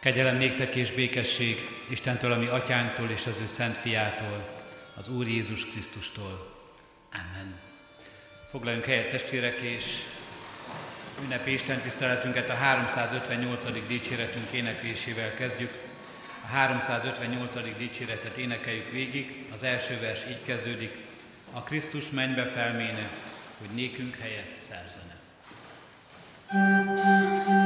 Kegyelem néktek és békesség Istentől, ami atyánktól és az ő szent fiától, az Úr Jézus Krisztustól. Amen. Foglaljunk helyet testvérek, és ünnepi Isten tiszteletünket a 358. dicséretünk éneklésével kezdjük. A 358. dicséretet énekeljük végig. Az első vers így kezdődik. A Krisztus mennybe felméne, hogy nékünk helyet szerzene. thank you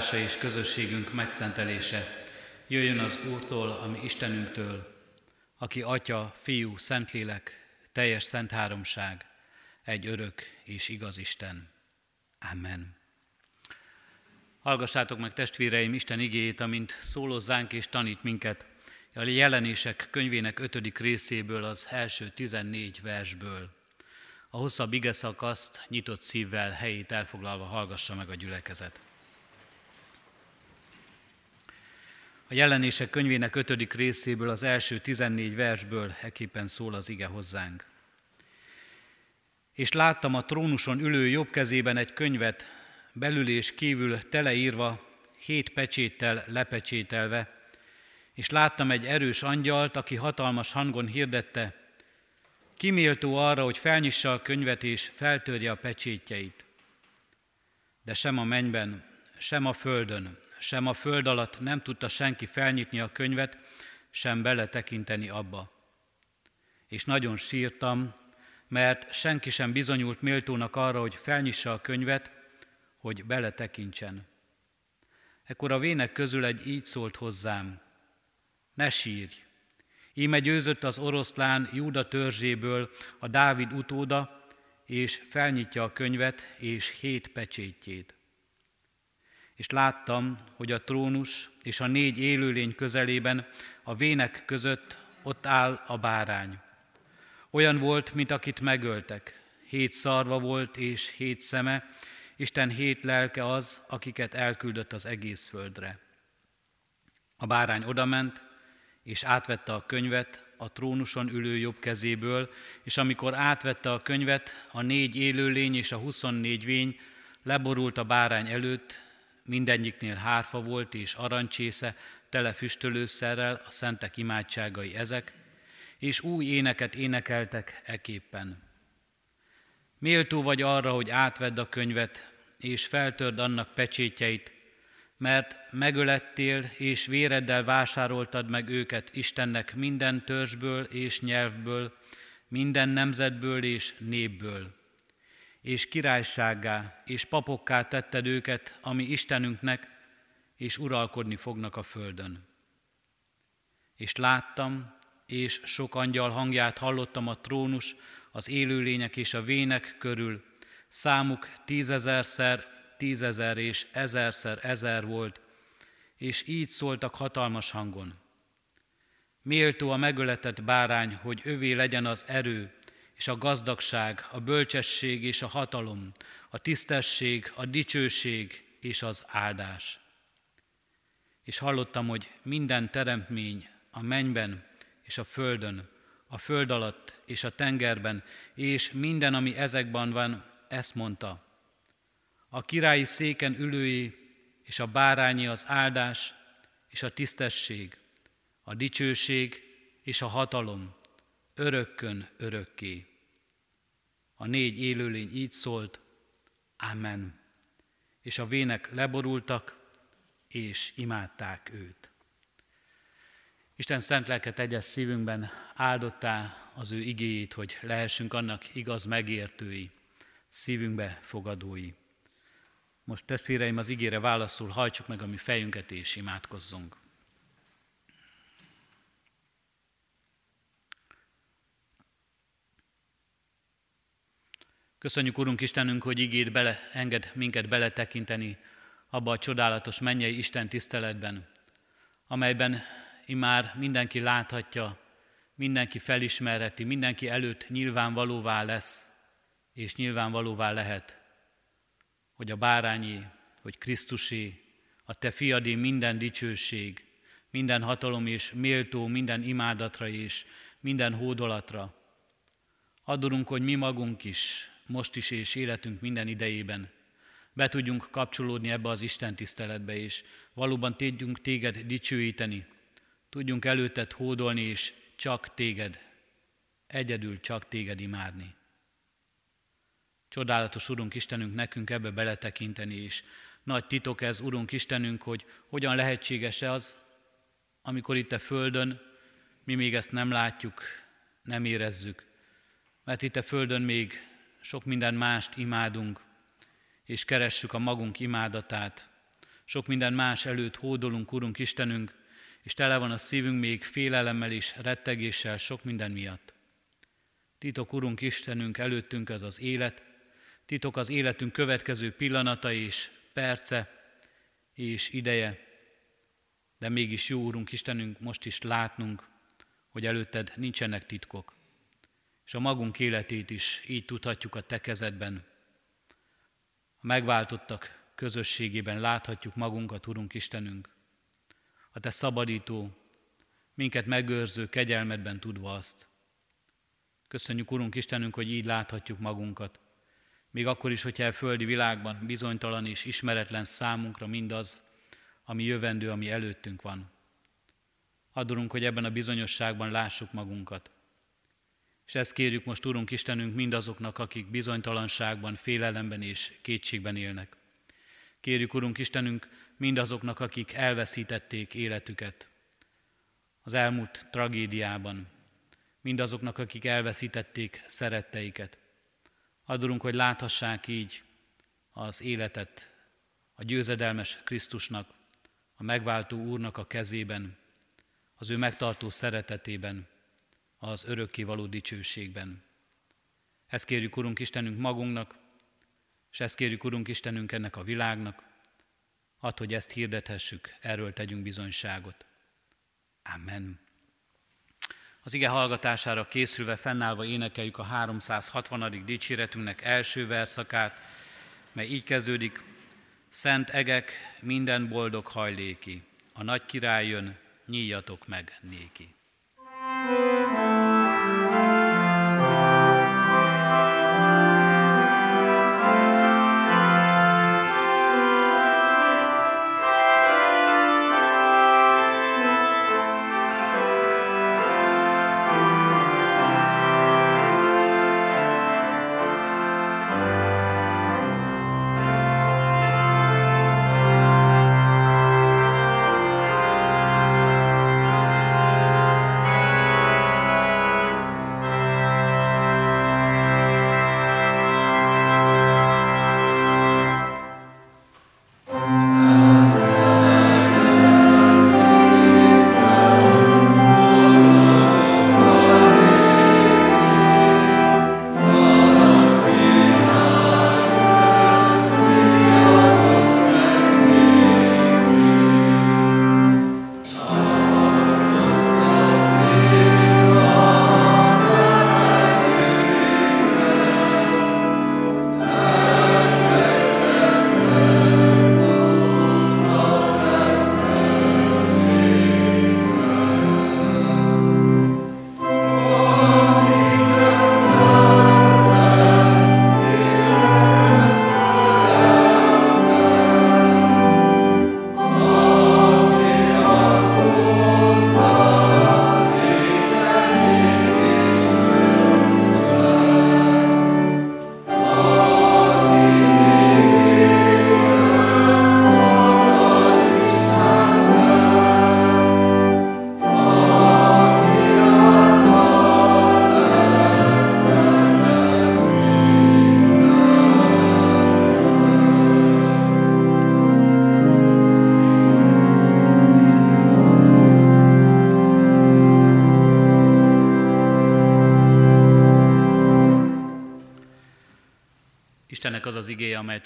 megáldása és közösségünk megszentelése jöjjön az Úrtól, ami Istenünktől, aki Atya, Fiú, Szentlélek, teljes szent háromság, egy örök és igaz Isten. Amen. Hallgassátok meg testvéreim Isten igéjét, amint szólózzánk és tanít minket a jelenések könyvének ötödik részéből, az első tizennégy versből. A hosszabb ige szakaszt nyitott szívvel, helyét elfoglalva hallgassa meg a gyülekezet. A jelenések könyvének ötödik részéből, az első tizennégy versből eképpen szól az ige hozzánk. És láttam a trónuson ülő jobb kezében egy könyvet, belül és kívül teleírva, hét pecséttel lepecsételve, és láttam egy erős angyalt, aki hatalmas hangon hirdette, kiméltó arra, hogy felnyissa a könyvet és feltörje a pecsétjeit. De sem a mennyben, sem a földön, sem a föld alatt nem tudta senki felnyitni a könyvet, sem beletekinteni abba. És nagyon sírtam, mert senki sem bizonyult méltónak arra, hogy felnyissa a könyvet, hogy beletekintsen. Ekkor a vének közül egy így szólt hozzám, ne sírj, Íme győzött az oroszlán Júda törzséből a Dávid utóda, és felnyitja a könyvet és hét pecsétjét. És láttam, hogy a trónus és a négy élőlény közelében, a vének között ott áll a bárány. Olyan volt, mint akit megöltek. Hét szarva volt és hét szeme, Isten hét lelke az, akiket elküldött az egész földre. A bárány odament, és átvette a könyvet a trónuson ülő jobb kezéből, és amikor átvette a könyvet, a négy élőlény és a huszonnégy vény leborult a bárány előtt, mindegyiknél hárfa volt és arancsésze, tele füstölőszerrel, a szentek imádságai ezek, és új éneket énekeltek eképpen. Méltó vagy arra, hogy átvedd a könyvet, és feltörd annak pecsétjeit, mert megölettél és véreddel vásároltad meg őket Istennek minden törzsből és nyelvből, minden nemzetből és népből. És királysággá és papokká tetted őket, ami Istenünknek, és uralkodni fognak a földön. És láttam, és sok angyal hangját hallottam a trónus, az élőlények és a vének körül, számuk tízezerszer tízezer és ezerszer ezer volt, és így szóltak hatalmas hangon. Méltó a megöletett bárány, hogy övé legyen az erő, és a gazdagság, a bölcsesség és a hatalom, a tisztesség, a dicsőség és az áldás. És hallottam, hogy minden teremtmény a mennyben és a földön, a föld alatt és a tengerben, és minden, ami ezekben van, ezt mondta a királyi széken ülői és a bárányi az áldás és a tisztesség, a dicsőség és a hatalom örökkön örökké. A négy élőlény így szólt, Amen. És a vének leborultak, és imádták őt. Isten szent lelket egyes szívünkben áldottá az ő igéjét, hogy lehessünk annak igaz megértői, szívünkbe fogadói. Most testvéreim az ígére válaszul, hajtsuk meg a mi fejünket és imádkozzunk. Köszönjük, Urunk Istenünk, hogy ígéd bele, enged minket beletekinteni abba a csodálatos mennyei Isten tiszteletben, amelyben imár mindenki láthatja, mindenki felismerheti, mindenki előtt nyilvánvalóvá lesz, és nyilvánvalóvá lehet, hogy a bárányi, hogy Krisztusé, a te fiadé minden dicsőség, minden hatalom és méltó, minden imádatra és minden hódolatra. Adorunk, hogy mi magunk is, most is és életünk minden idejében be tudjunk kapcsolódni ebbe az Isten tiszteletbe, és valóban tudjunk téged dicsőíteni, tudjunk előtted hódolni, és csak téged, egyedül csak téged imádni. Csodálatos Urunk Istenünk nekünk ebbe beletekinteni is. Nagy titok ez, Urunk Istenünk, hogy hogyan lehetséges-e az, amikor itt a Földön mi még ezt nem látjuk, nem érezzük. Mert itt a Földön még sok minden mást imádunk, és keressük a magunk imádatát. Sok minden más előtt hódolunk, Urunk Istenünk, és tele van a szívünk még félelemmel és rettegéssel sok minden miatt. Titok, Urunk Istenünk, előttünk ez az élet, titok az életünk következő pillanata és perce és ideje, de mégis jó, Úrunk Istenünk, most is látnunk, hogy előtted nincsenek titkok, és a magunk életét is így tudhatjuk a Te kezedben. A megváltottak közösségében láthatjuk magunkat, Urunk Istenünk, a Te szabadító, minket megőrző kegyelmedben tudva azt. Köszönjük, Urunk Istenünk, hogy így láthatjuk magunkat. Még akkor is, hogyha a földi világban bizonytalan és ismeretlen számunkra mindaz, ami jövendő, ami előttünk van. Adorunk, hogy ebben a bizonyosságban lássuk magunkat. És ezt kérjük most, Urunk Istenünk, mindazoknak, akik bizonytalanságban, félelemben és kétségben élnek. Kérjük, Urunk Istenünk, mindazoknak, akik elveszítették életüket az elmúlt tragédiában, mindazoknak, akik elveszítették szeretteiket. Adorunk, hogy láthassák így az életet a győzedelmes Krisztusnak, a megváltó Úrnak a kezében, az ő megtartó szeretetében, az való dicsőségben. Ezt kérjük, Urunk Istenünk, magunknak, és ezt kérjük, Urunk Istenünk, ennek a világnak, add, hogy ezt hirdethessük, erről tegyünk bizonyságot. Amen. Az ige hallgatására készülve, fennállva énekeljük a 360. dicséretünknek első verszakát, mely így kezdődik, Szent egek, minden boldog hajléki, a nagy király jön, nyíljatok meg néki.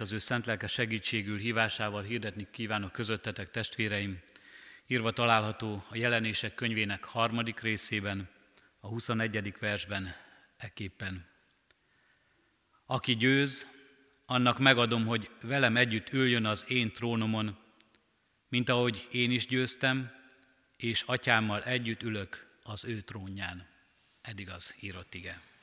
Az ő szent lelke segítségül hívásával hirdetni kívánok közöttetek, testvéreim, írva található a jelenések könyvének harmadik részében, a 21. versben eképpen. Aki győz, annak megadom, hogy velem együtt üljön az én trónomon, mint ahogy én is győztem, és atyámmal együtt ülök az ő trónján. Eddig az írott ige.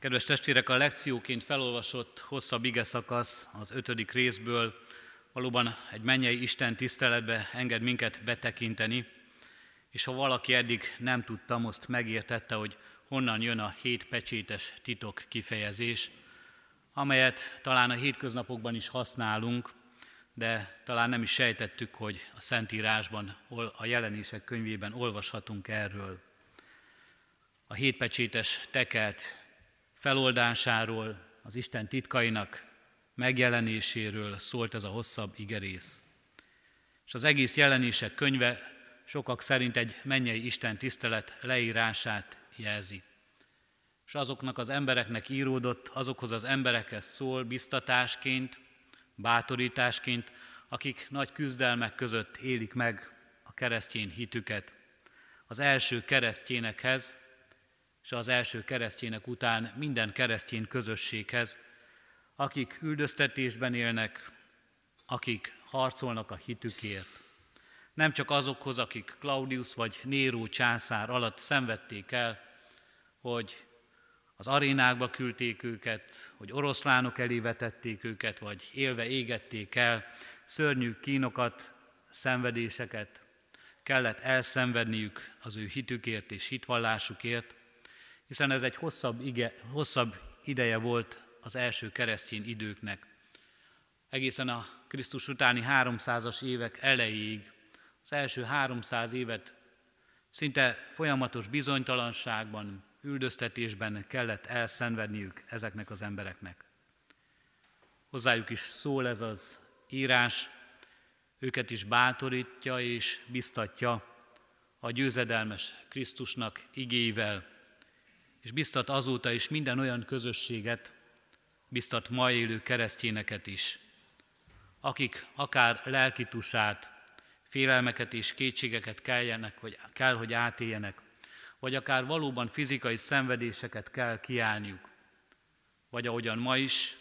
Kedves testvérek, a lekcióként felolvasott hosszabb ige szakasz az ötödik részből valóban egy mennyei Isten tiszteletbe enged minket betekinteni, és ha valaki eddig nem tudta, most megértette, hogy honnan jön a hét pecsétes titok kifejezés, amelyet talán a hétköznapokban is használunk, de talán nem is sejtettük, hogy a Szentírásban, a jelenések könyvében olvashatunk erről. A hétpecsétes tekert feloldásáról, az Isten titkainak megjelenéséről szólt ez a hosszabb igerész. És az egész jelenések könyve sokak szerint egy mennyei Isten tisztelet leírását jelzi. És azoknak az embereknek íródott, azokhoz az emberekhez szól biztatásként, bátorításként, akik nagy küzdelmek között élik meg a keresztény hitüket. Az első keresztényekhez, és az első keresztjének után minden keresztény közösséghez, akik üldöztetésben élnek, akik harcolnak a hitükért. Nem csak azokhoz, akik Claudius vagy Néró császár alatt szenvedték el, hogy az arénákba küldték őket, hogy oroszlánok elé vetették őket, vagy élve égették el, szörnyű kínokat, szenvedéseket kellett elszenvedniük az ő hitükért és hitvallásukért, hiszen ez egy hosszabb, ige, hosszabb ideje volt az első keresztény időknek. Egészen a Krisztus utáni 300-as évek elejéig, az első 300 évet szinte folyamatos bizonytalanságban, üldöztetésben kellett elszenvedniük ezeknek az embereknek. Hozzájuk is szól ez az írás, őket is bátorítja és biztatja a győzedelmes Krisztusnak igéivel, és biztat azóta is minden olyan közösséget, biztat ma élő keresztényeket is, akik akár lelkitusát, félelmeket és kétségeket kelljenek, hogy, kell, hogy átéljenek, vagy akár valóban fizikai szenvedéseket kell kiállniuk, vagy ahogyan ma is,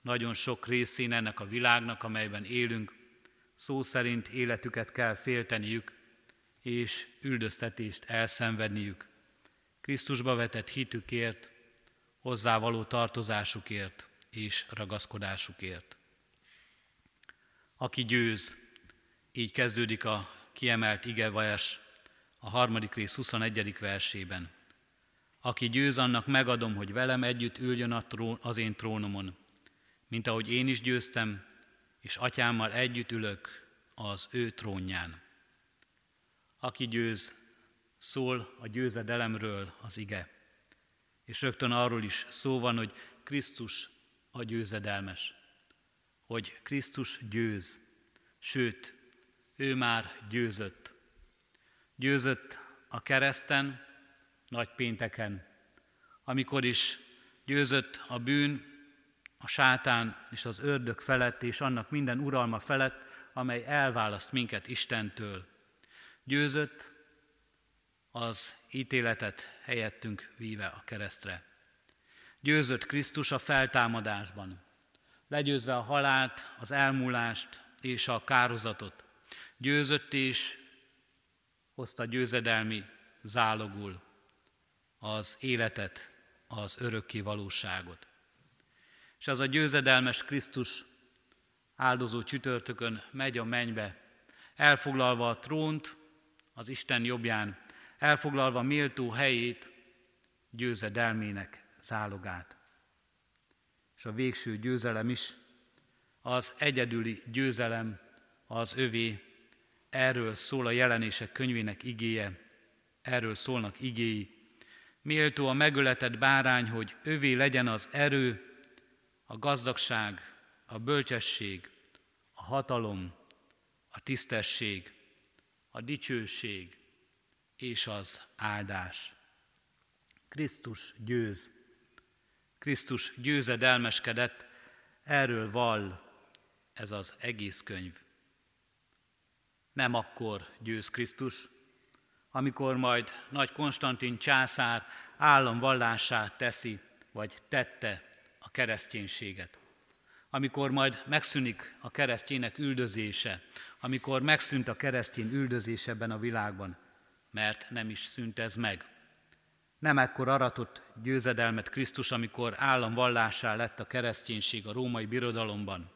nagyon sok részén ennek a világnak, amelyben élünk, szó szerint életüket kell félteniük, és üldöztetést elszenvedniük. Krisztusba vetett hitükért, hozzávaló tartozásukért és ragaszkodásukért. Aki győz, így kezdődik a kiemelt igevajás a harmadik rész 21. versében. Aki győz, annak megadom, hogy velem együtt üljön a trón, az én trónomon, mint ahogy én is győztem, és atyámmal együtt ülök az ő trónján. Aki győz, szól a győzedelemről az ige. És rögtön arról is szó van, hogy Krisztus a győzedelmes, hogy Krisztus győz, sőt, ő már győzött. Győzött a kereszten, nagy pénteken, amikor is győzött a bűn, a sátán és az ördög felett, és annak minden uralma felett, amely elválaszt minket Istentől. Győzött az ítéletet helyettünk víve a keresztre. Győzött Krisztus a feltámadásban, legyőzve a halált, az elmúlást és a kározatot. Győzött és hozta győzedelmi zálogul az életet, az örökké valóságot. És az a győzedelmes Krisztus áldozó csütörtökön megy a mennybe, elfoglalva a trónt az Isten jobbján, elfoglalva méltó helyét, győzedelmének zálogát. És a végső győzelem is, az egyedüli győzelem az övé, erről szól a jelenések könyvének igéje, erről szólnak igéi. Méltó a megöletett bárány, hogy övé legyen az erő, a gazdagság, a bölcsesség, a hatalom, a tisztesség, a dicsőség, és az áldás. Krisztus győz. Krisztus győzedelmeskedett, erről val ez az egész könyv. Nem akkor győz Krisztus, amikor majd nagy Konstantin császár államvallását teszi, vagy tette a kereszténységet. Amikor majd megszűnik a keresztjének üldözése, amikor megszűnt a keresztény üldözés ebben a világban, mert nem is szűnt ez meg. Nem ekkor aratott győzedelmet Krisztus, amikor államvallásá lett a kereszténység a római birodalomban.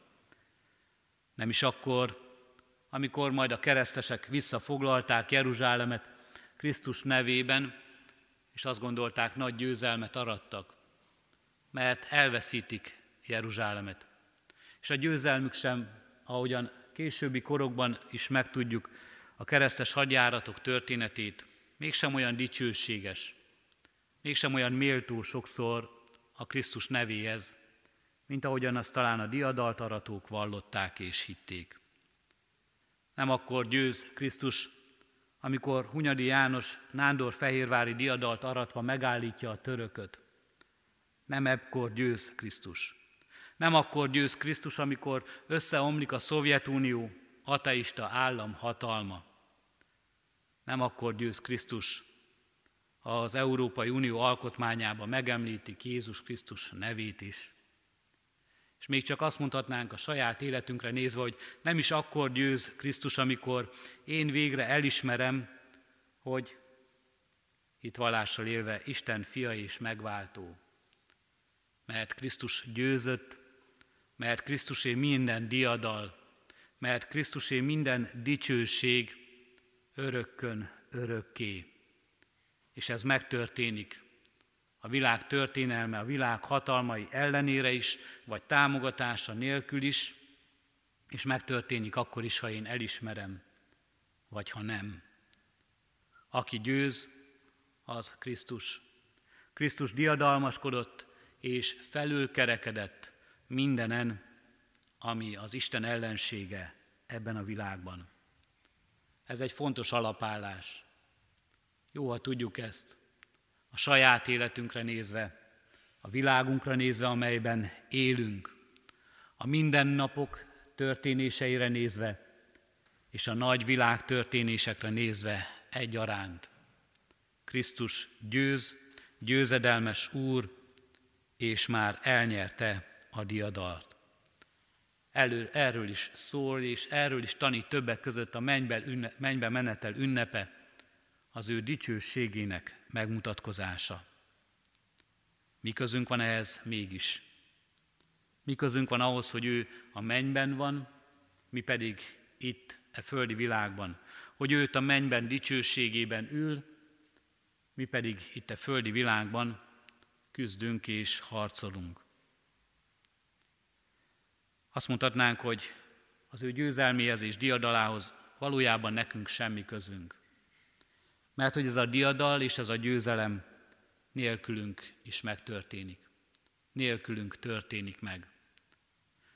Nem is akkor, amikor majd a keresztesek visszafoglalták Jeruzsálemet Krisztus nevében, és azt gondolták, nagy győzelmet arattak, mert elveszítik Jeruzsálemet. És a győzelmük sem, ahogyan későbbi korokban is megtudjuk, a keresztes hadjáratok történetét mégsem olyan dicsőséges, mégsem olyan méltó sokszor a Krisztus nevéhez, mint ahogyan azt talán a diadaltaratók vallották és hitték. Nem akkor győz Krisztus, amikor Hunyadi János Nándor Fehérvári diadalt aratva megállítja a törököt. Nem ekkor győz Krisztus. Nem akkor győz Krisztus, amikor összeomlik a Szovjetunió, ateista állam hatalma. Nem akkor győz Krisztus, ha az Európai Unió alkotmányába megemlítik Jézus Krisztus nevét is. És még csak azt mondhatnánk a saját életünkre nézve, hogy nem is akkor győz Krisztus, amikor én végre elismerem, hogy itt vallással élve Isten fia és megváltó. Mert Krisztus győzött, mert Krisztusé minden diadal, mert Krisztusé minden dicsőség örökkön örökké. És ez megtörténik a világ történelme, a világ hatalmai ellenére is, vagy támogatása nélkül is, és megtörténik akkor is, ha én elismerem, vagy ha nem. Aki győz, az Krisztus. Krisztus diadalmaskodott és felülkerekedett mindenen, ami az Isten ellensége ebben a világban. Ez egy fontos alapállás. Jó, ha tudjuk ezt, a saját életünkre nézve, a világunkra nézve, amelyben élünk, a mindennapok történéseire nézve, és a nagy világ történésekre nézve egyaránt. Krisztus győz, győzedelmes Úr, és már elnyerte a diadalt. Elő, erről is szól, és erről is tanít többek között a mennybe, ünne, mennybe menetel ünnepe, az ő dicsőségének megmutatkozása. Mi közünk van ehhez mégis? Mi közünk van ahhoz, hogy ő a mennyben van, mi pedig itt, e földi világban, hogy őt a mennyben dicsőségében ül, mi pedig itt a földi világban küzdünk és harcolunk. Azt mondhatnánk, hogy az ő győzelméhez és diadalához valójában nekünk semmi közünk. Mert hogy ez a diadal és ez a győzelem nélkülünk is megtörténik. Nélkülünk történik meg.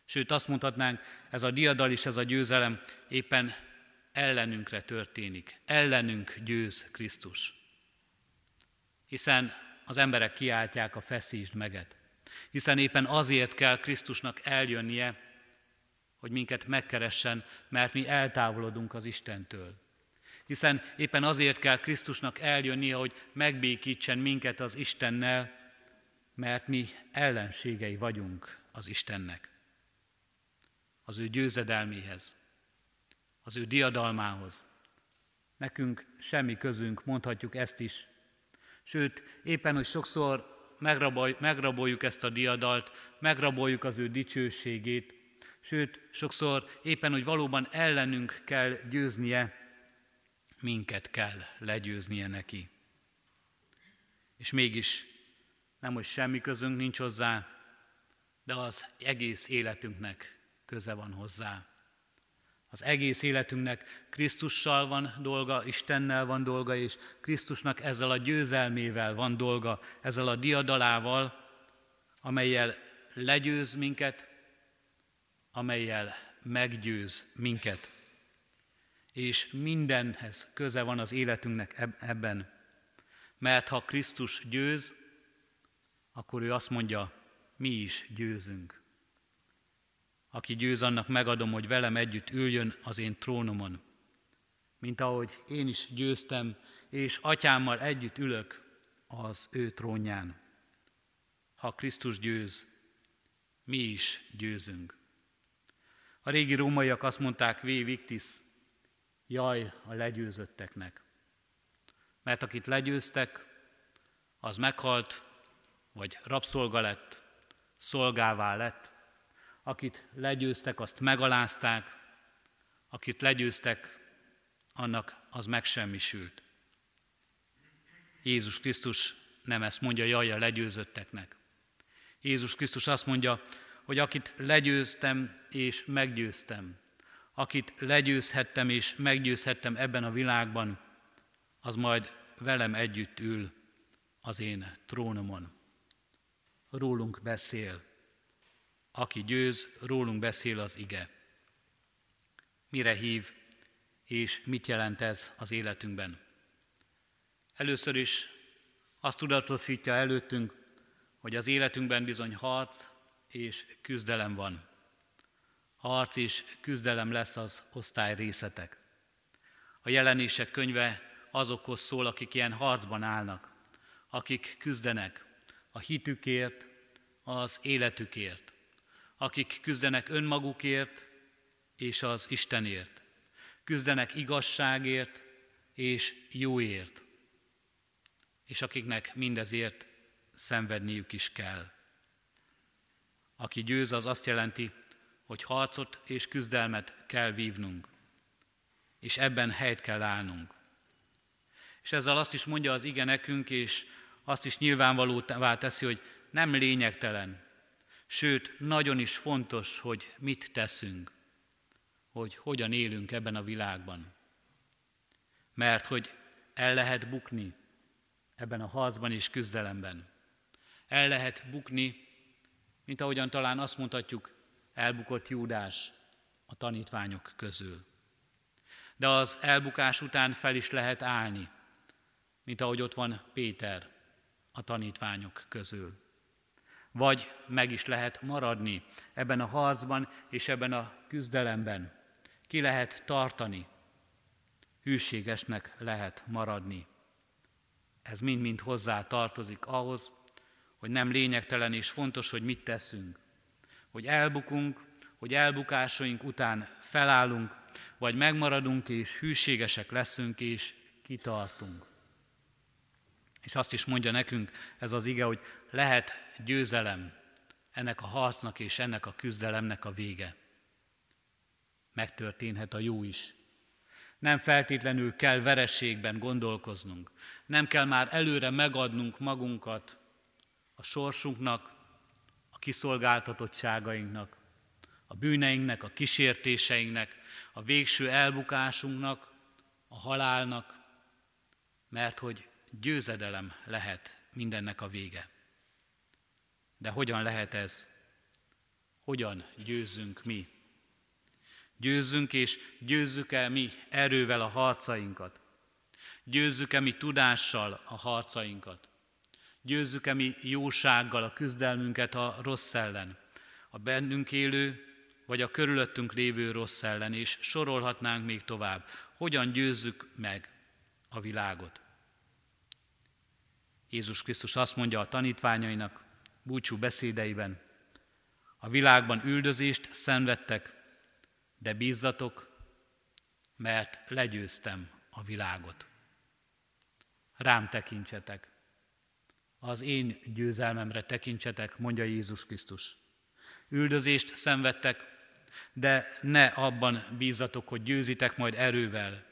Sőt, azt mondhatnánk, ez a diadal és ez a győzelem éppen ellenünkre történik. Ellenünk győz Krisztus. Hiszen az emberek kiáltják a feszítsd meget. Hiszen éppen azért kell Krisztusnak eljönnie, hogy minket megkeressen, mert mi eltávolodunk az Istentől hiszen éppen azért kell Krisztusnak eljönnie, hogy megbékítsen minket az Istennel, mert mi ellenségei vagyunk az Istennek. Az ő győzedelméhez, az ő diadalmához. Nekünk semmi közünk, mondhatjuk ezt is. Sőt, éppen, hogy sokszor megraboljuk ezt a diadalt, megraboljuk az ő dicsőségét, sőt, sokszor éppen, hogy valóban ellenünk kell győznie, minket kell legyőznie neki. És mégis nem, hogy semmi közünk nincs hozzá, de az egész életünknek köze van hozzá. Az egész életünknek Krisztussal van dolga, Istennel van dolga, és Krisztusnak ezzel a győzelmével van dolga, ezzel a diadalával, amelyel legyőz minket, amelyel meggyőz minket és mindenhez köze van az életünknek ebben. Mert ha Krisztus győz, akkor ő azt mondja, mi is győzünk. Aki győz, annak megadom, hogy velem együtt üljön az én trónomon. Mint ahogy én is győztem, és atyámmal együtt ülök az ő trónján. Ha Krisztus győz, mi is győzünk. A régi rómaiak azt mondták, vé victis, Jaj a legyőzötteknek. Mert akit legyőztek, az meghalt, vagy rabszolga lett, szolgává lett. Akit legyőztek, azt megalázták, akit legyőztek, annak az megsemmisült. Jézus Krisztus nem ezt mondja, jaj a legyőzötteknek. Jézus Krisztus azt mondja, hogy akit legyőztem és meggyőztem, akit legyőzhettem és meggyőzhettem ebben a világban, az majd velem együtt ül az én trónomon. rólunk beszél. Aki győz, rólunk beszél az ige. Mire hív, és mit jelent ez az életünkben? Először is azt tudatosítja előttünk, hogy az életünkben bizony harc és küzdelem van. Harc és küzdelem lesz az osztály részetek. A jelenések könyve azokhoz szól, akik ilyen harcban állnak, akik küzdenek a hitükért, az életükért, akik küzdenek önmagukért és az Istenért, küzdenek igazságért és jóért, és akiknek mindezért szenvedniük is kell. Aki győz, az azt jelenti, hogy harcot és küzdelmet kell vívnunk, és ebben helyt kell állnunk. És ezzel azt is mondja az ige nekünk, és azt is nyilvánvalóvá teszi, hogy nem lényegtelen, sőt, nagyon is fontos, hogy mit teszünk, hogy hogyan élünk ebben a világban. Mert hogy el lehet bukni ebben a harcban és küzdelemben. El lehet bukni, mint ahogyan talán azt mondhatjuk, elbukott Júdás a tanítványok közül. De az elbukás után fel is lehet állni, mint ahogy ott van Péter a tanítványok közül. Vagy meg is lehet maradni ebben a harcban és ebben a küzdelemben. Ki lehet tartani, hűségesnek lehet maradni. Ez mind-mind hozzá tartozik ahhoz, hogy nem lényegtelen és fontos, hogy mit teszünk. Hogy elbukunk, hogy elbukásaink után felállunk, vagy megmaradunk és hűségesek leszünk és kitartunk. És azt is mondja nekünk ez az ige, hogy lehet győzelem ennek a harcnak és ennek a küzdelemnek a vége. Megtörténhet a jó is. Nem feltétlenül kell verességben gondolkoznunk. Nem kell már előre megadnunk magunkat a sorsunknak, a kiszolgáltatottságainknak, a bűneinknek, a kísértéseinknek, a végső elbukásunknak, a halálnak, mert hogy győzedelem lehet mindennek a vége. De hogyan lehet ez? Hogyan győzzünk mi? Győzzünk és győzzük-e mi erővel a harcainkat? Győzzük-e mi tudással a harcainkat? Győzzük-e mi jósággal a küzdelmünket a rossz ellen? A bennünk élő vagy a körülöttünk lévő rossz ellen, és sorolhatnánk még tovább. Hogyan győzzük meg a világot? Jézus Krisztus azt mondja a tanítványainak búcsú beszédeiben, a világban üldözést szenvedtek, de bízzatok, mert legyőztem a világot. Rám tekintsetek, az én győzelmemre tekintsetek, mondja Jézus Krisztus. Üldözést szenvedtek, de ne abban bízzatok, hogy győzitek majd erővel,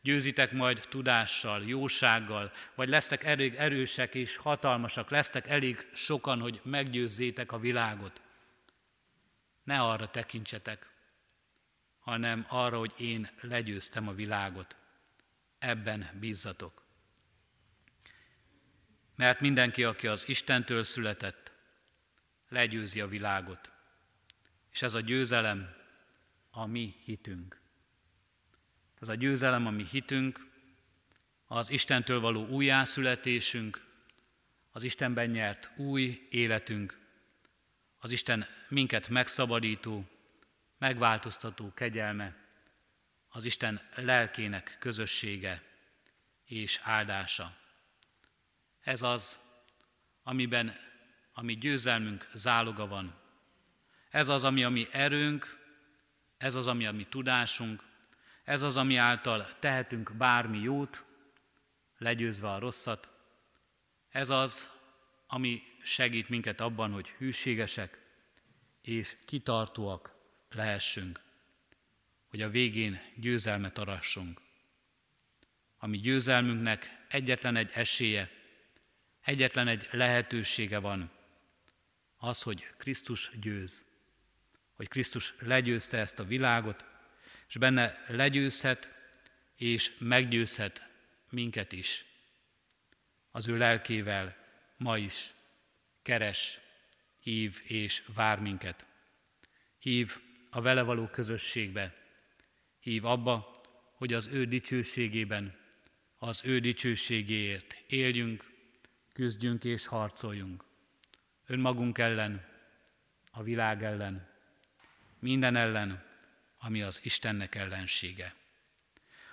győzitek majd tudással, jósággal, vagy lesztek elég erősek és hatalmasak, lesztek elég sokan, hogy meggyőzzétek a világot. Ne arra tekintsetek, hanem arra, hogy én legyőztem a világot. Ebben bízzatok. Mert mindenki, aki az Istentől született, legyőzi a világot. És ez a győzelem a mi hitünk. Ez a győzelem, a mi hitünk, az Istentől való újjászületésünk, az Istenben nyert új életünk, az Isten minket megszabadító, megváltoztató kegyelme, az Isten lelkének közössége és áldása. Ez az, amiben a mi győzelmünk záloga van. Ez az, ami a mi erőnk, ez az, ami a mi tudásunk, ez az, ami által tehetünk bármi jót, legyőzve a rosszat. Ez az, ami segít minket abban, hogy hűségesek és kitartóak lehessünk, hogy a végén győzelmet arassunk. Ami győzelmünknek egyetlen egy esélye, egyetlen egy lehetősége van, az, hogy Krisztus győz, hogy Krisztus legyőzte ezt a világot, és benne legyőzhet és meggyőzhet minket is. Az ő lelkével ma is keres hív és vár minket. Hív a vele való közösségbe. Hív abba, hogy az ő dicsőségében, az ő dicsőségéért éljünk, küzdjünk és harcoljunk. Önmagunk ellen, a világ ellen, minden ellen, ami az Istennek ellensége.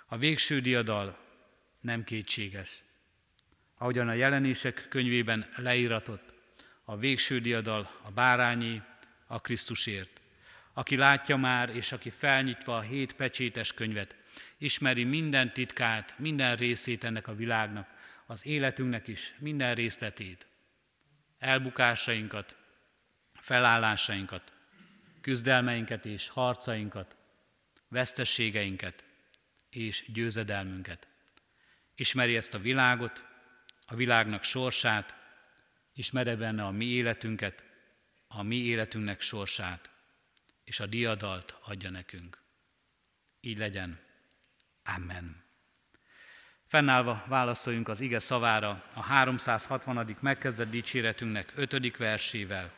A végső diadal nem kétséges. Ahogyan a jelenések könyvében leíratott, a végső diadal a bárányi, a Krisztusért. Aki látja már, és aki felnyitva a hét pecsétes könyvet, ismeri minden titkát, minden részét ennek a világnak, az életünknek is minden részletét, elbukásainkat, felállásainkat, küzdelmeinket és harcainkat, vesztességeinket és győzedelmünket. Ismeri ezt a világot, a világnak sorsát, ismeri benne a mi életünket, a mi életünknek sorsát, és a diadalt adja nekünk. Így legyen. Amen. Fennállva válaszoljunk az ige szavára a 360. megkezdett dicséretünknek 5. versével,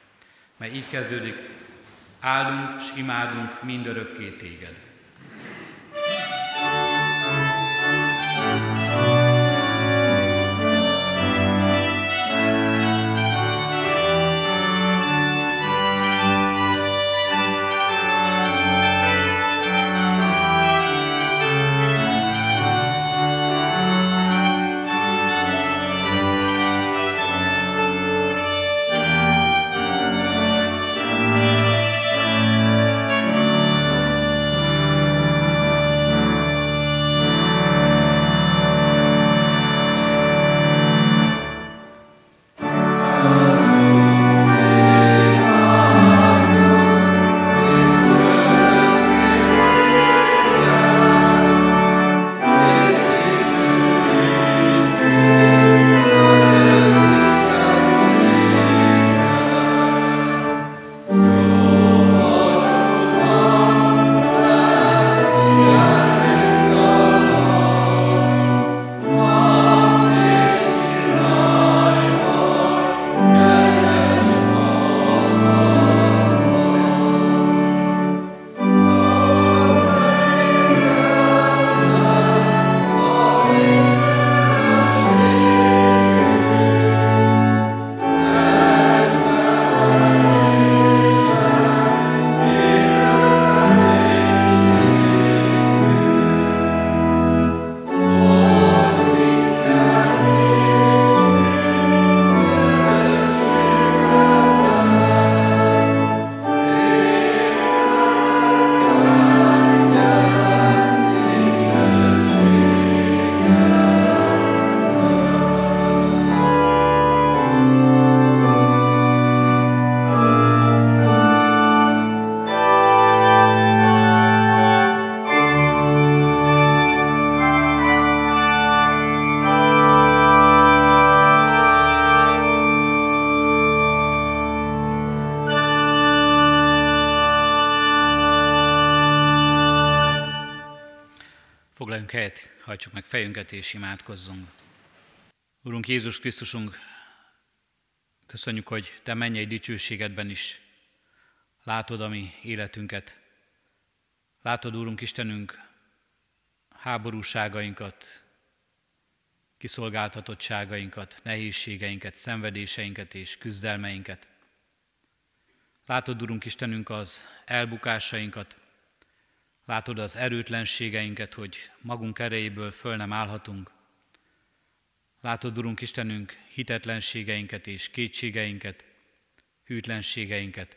mely így kezdődik, áldunk és imádunk mindörökké téged. Fejünket és imádkozzunk. Urunk Jézus Krisztusunk, köszönjük, hogy Te mennyei dicsőségedben is látod a mi életünket. Látod, Úrunk Istenünk, háborúságainkat, kiszolgáltatottságainkat, nehézségeinket, szenvedéseinket és küzdelmeinket. Látod, Urunk Istenünk, az elbukásainkat, Látod az erőtlenségeinket, hogy magunk erejéből föl nem állhatunk. Látod, Urunk Istenünk, hitetlenségeinket és kétségeinket, hűtlenségeinket.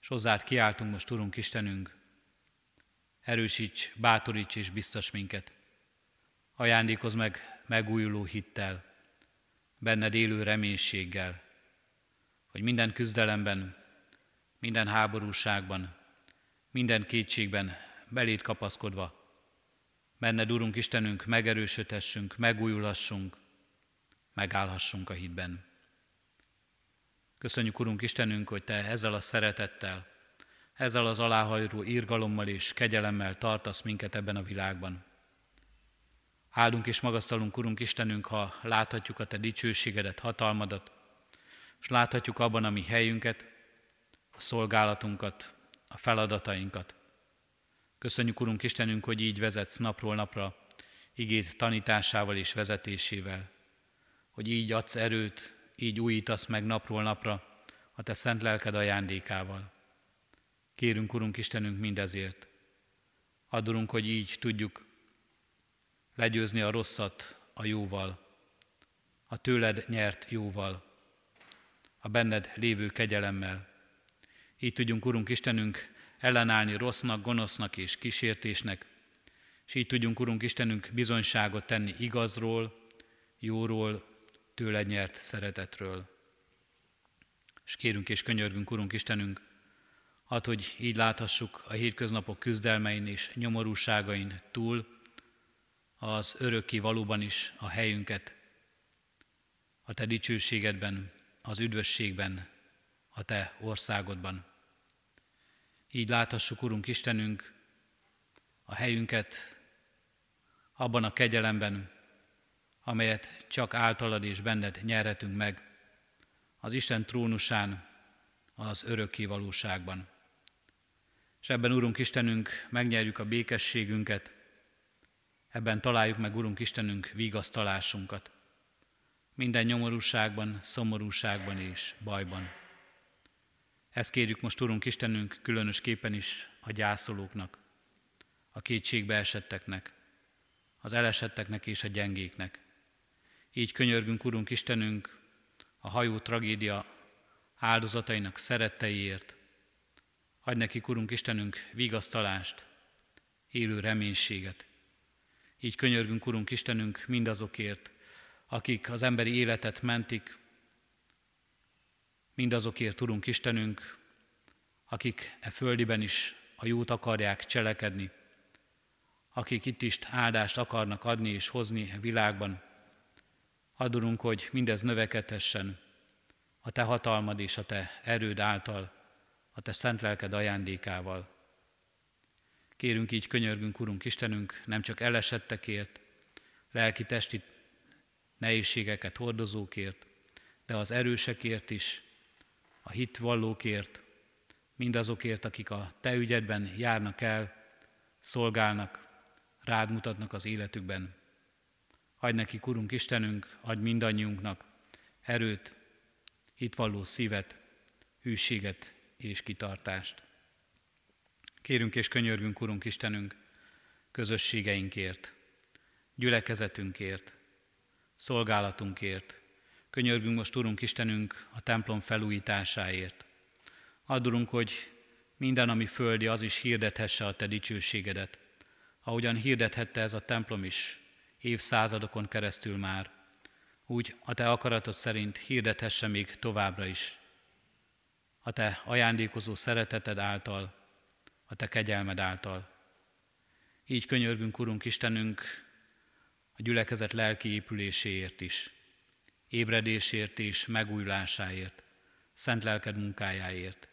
És hozzád kiáltunk most, Urunk Istenünk, erősíts, bátoríts és biztos minket. Ajándékozz meg megújuló hittel, benned élő reménységgel, hogy minden küzdelemben, minden háborúságban, minden kétségben belét kapaszkodva, benned, Urunk Istenünk, megerősödhessünk, megújulhassunk, megállhassunk a hitben. Köszönjük, Urunk Istenünk, hogy Te ezzel a szeretettel, ezzel az aláhajró írgalommal és kegyelemmel tartasz minket ebben a világban. Áldunk és magasztalunk, Urunk Istenünk, ha láthatjuk a Te dicsőségedet, hatalmadat, és láthatjuk abban a mi helyünket, a szolgálatunkat, a feladatainkat. Köszönjük, Urunk Istenünk, hogy így vezetsz napról napra, igét tanításával és vezetésével, hogy így adsz erőt, így újítasz meg napról napra a Te szent lelked ajándékával. Kérünk, Urunk Istenünk, mindezért. Adorunk, hogy így tudjuk legyőzni a rosszat a jóval, a tőled nyert jóval, a benned lévő kegyelemmel. Így tudjunk, Urunk Istenünk, ellenállni rossznak, gonosznak és kísértésnek, és így tudjunk, Urunk Istenünk, bizonyságot tenni igazról, jóról, tőle nyert szeretetről. És kérünk és könyörgünk, Urunk Istenünk, hát, hogy így láthassuk a hétköznapok küzdelmein és nyomorúságain túl az örökké valóban is a helyünket, a Te dicsőségedben, az üdvösségben, a Te országodban. Így láthassuk, Urunk Istenünk, a helyünket abban a kegyelemben, amelyet csak általad és benned nyerhetünk meg, az Isten trónusán, az örökké valóságban. És ebben, Urunk Istenünk, megnyerjük a békességünket, ebben találjuk meg, Urunk Istenünk, vigasztalásunkat. Minden nyomorúságban, szomorúságban és bajban. Ezt kérjük most, Urunk Istenünk, különösképpen is a gyászolóknak, a kétségbe esetteknek, az elesetteknek és a gyengéknek. Így könyörgünk, Urunk Istenünk, a hajó tragédia áldozatainak szeretteiért. Adj nekik, Urunk Istenünk, vigasztalást, élő reménységet. Így könyörgünk, Urunk Istenünk, mindazokért, akik az emberi életet mentik, mindazokért, Urunk Istenünk, akik e földiben is a jót akarják cselekedni, akik itt is áldást akarnak adni és hozni a világban. Adurunk, hogy mindez növekedhessen a Te hatalmad és a Te erőd által, a Te szent lelked ajándékával. Kérünk így, könyörgünk, Urunk Istenünk, nem csak elesettekért, lelki-testi nehézségeket hordozókért, de az erősekért is, a hitvallókért, mindazokért, akik a Te ügyedben járnak el, szolgálnak, rád mutatnak az életükben. Adj neki, Urunk Istenünk, adj mindannyiunknak erőt, hitvalló szívet, hűséget és kitartást. Kérünk és könyörgünk, Urunk Istenünk, közösségeinkért, gyülekezetünkért, szolgálatunkért. Könyörgünk most, Urunk Istenünk, a templom felújításáért. Adurunk, hogy minden, ami földi, az is hirdethesse a Te dicsőségedet, ahogyan hirdethette ez a templom is évszázadokon keresztül már, úgy a Te akaratod szerint hirdethesse még továbbra is. A Te ajándékozó szereteted által, a Te kegyelmed által. Így könyörgünk, Urunk Istenünk, a gyülekezet lelki épüléséért is, ébredésért és megújulásáért, szent lelked munkájáért.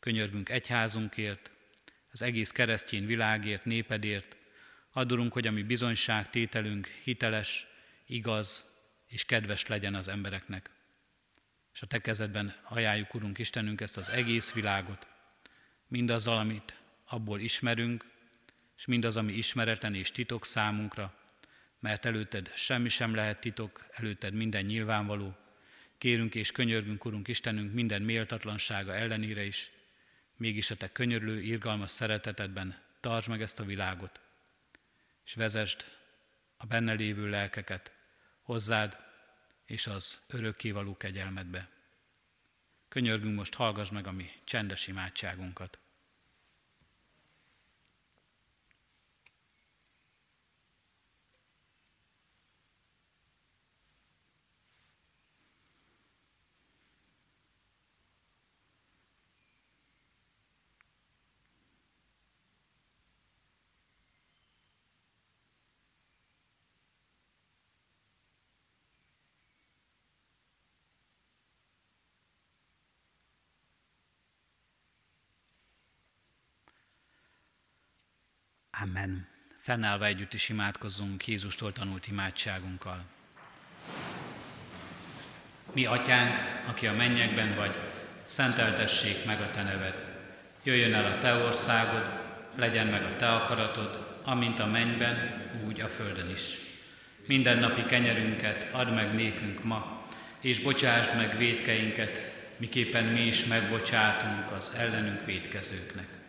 Könyörgünk egyházunkért, az egész keresztény világért, népedért, adorunk, hogy a mi bizonyságtételünk hiteles, igaz és kedves legyen az embereknek. És a Te kezedben ajánljuk, Urunk Istenünk, ezt az egész világot, mindazzal, amit abból ismerünk, és mindaz, ami ismeretlen és titok számunkra, mert előtted semmi sem lehet titok, előtted minden nyilvánvaló. Kérünk és könyörgünk, Urunk Istenünk, minden méltatlansága ellenére is, mégis a Te könyörlő, irgalmas szeretetedben tartsd meg ezt a világot, és vezesd a benne lévő lelkeket hozzád és az örökkévaló kegyelmedbe. Könyörgünk most, hallgass meg a mi csendes imádságunkat. Amen. Fennállva együtt is imádkozzunk Jézustól tanult imádságunkkal. Mi atyánk, aki a mennyekben vagy, szenteltessék meg a te neved. Jöjjön el a te országod, legyen meg a te akaratod, amint a mennyben, úgy a földön is. Minden napi kenyerünket add meg nékünk ma, és bocsásd meg védkeinket, miképpen mi is megbocsátunk az ellenünk védkezőknek.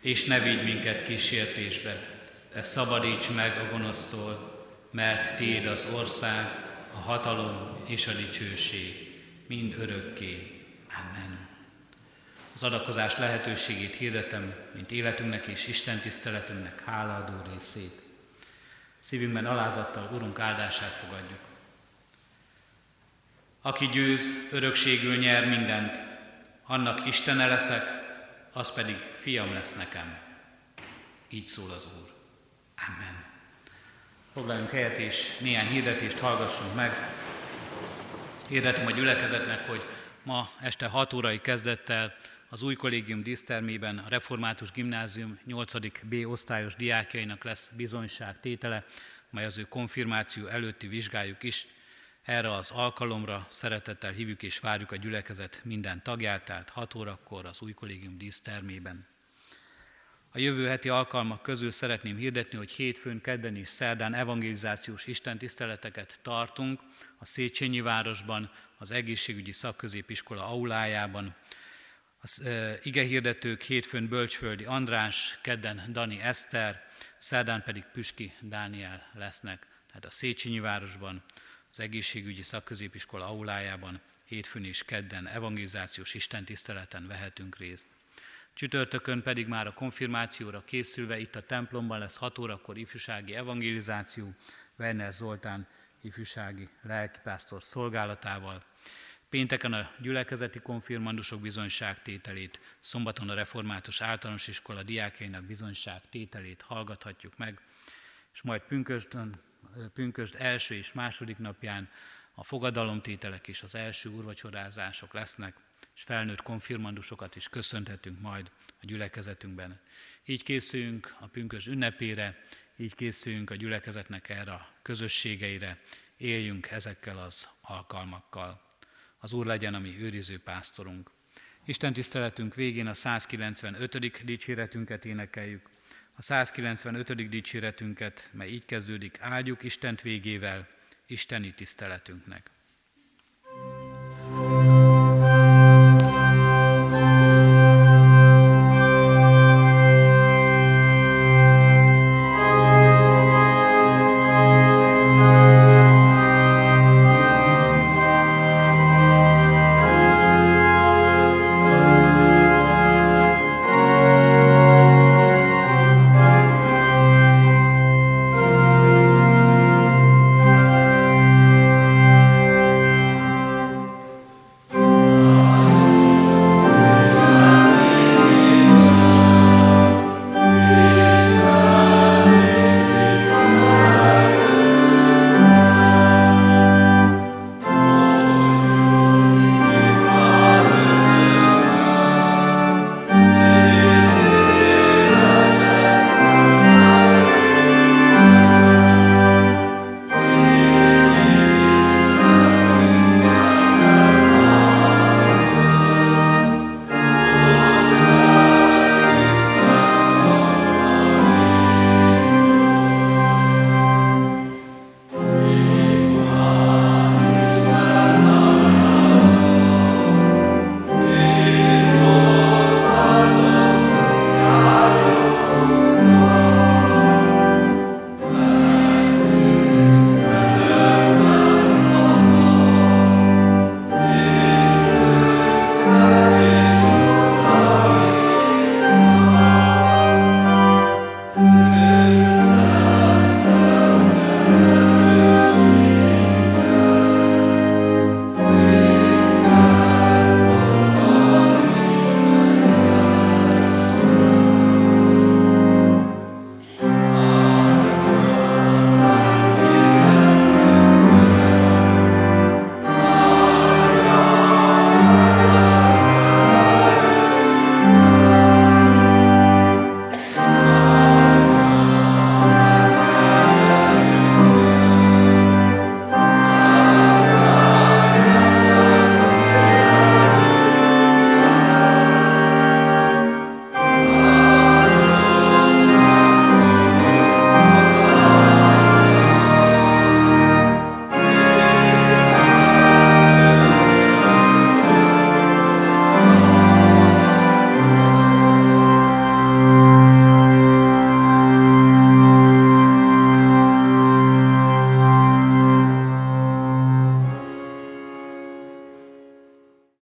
És ne védj minket kísértésbe, de szabadíts meg a gonosztól, mert Téd az ország, a hatalom és a dicsőség, mind örökké. Amen. Az adakozás lehetőségét hirdetem, mint életünknek és Isten tiszteletünknek hálaadó részét. Szívünkben alázattal Urunk áldását fogadjuk. Aki győz, örökségül nyer mindent, annak Istene leszek, az pedig fiam lesz nekem. Így szól az Úr. Amen. Foglaljunk helyet és néhány hirdetést hallgassunk meg. Hirdetem a gyülekezetnek, hogy ma este 6 órai kezdettel az új kollégium dísztermében a Református Gimnázium 8. B osztályos diákjainak lesz bizonyság tétele, mely az ő konfirmáció előtti vizsgájuk is. Erre az alkalomra szeretettel hívjuk és várjuk a gyülekezet minden tagját, tehát 6 órakor az új kollégium dísztermében. A jövő heti alkalmak közül szeretném hirdetni, hogy hétfőn, kedden és szerdán evangelizációs istentiszteleteket tartunk a Széchenyi városban, az egészségügyi szakközépiskola aulájában. Az e, ige hirdetők hétfőn Bölcsföldi András, kedden Dani Eszter, szerdán pedig Püski Dániel lesznek. Tehát a Széchenyi városban, az egészségügyi szakközépiskola aulájában hétfőn és kedden evangelizációs istentiszteleten vehetünk részt. Csütörtökön pedig már a konfirmációra készülve itt a templomban lesz 6 órakor ifjúsági evangelizáció, Werner Zoltán ifjúsági lelkipásztor szolgálatával. Pénteken a gyülekezeti konfirmandusok bizonyságtételét, szombaton a református általános iskola diákjainak bizonyságtételét hallgathatjuk meg, és majd pünkösdön, pünkösd első és második napján a fogadalomtételek és az első urvacsorázások lesznek, és felnőtt konfirmandusokat is köszönhetünk majd a gyülekezetünkben. Így készülünk a pünkös ünnepére, így készülünk a gyülekezetnek erre a közösségeire, éljünk ezekkel az alkalmakkal. Az Úr legyen a mi őriző pásztorunk. Isten tiszteletünk végén a 195. dicséretünket énekeljük. A 195. dicséretünket, mely így kezdődik, áldjuk Istent végével, Isteni tiszteletünknek.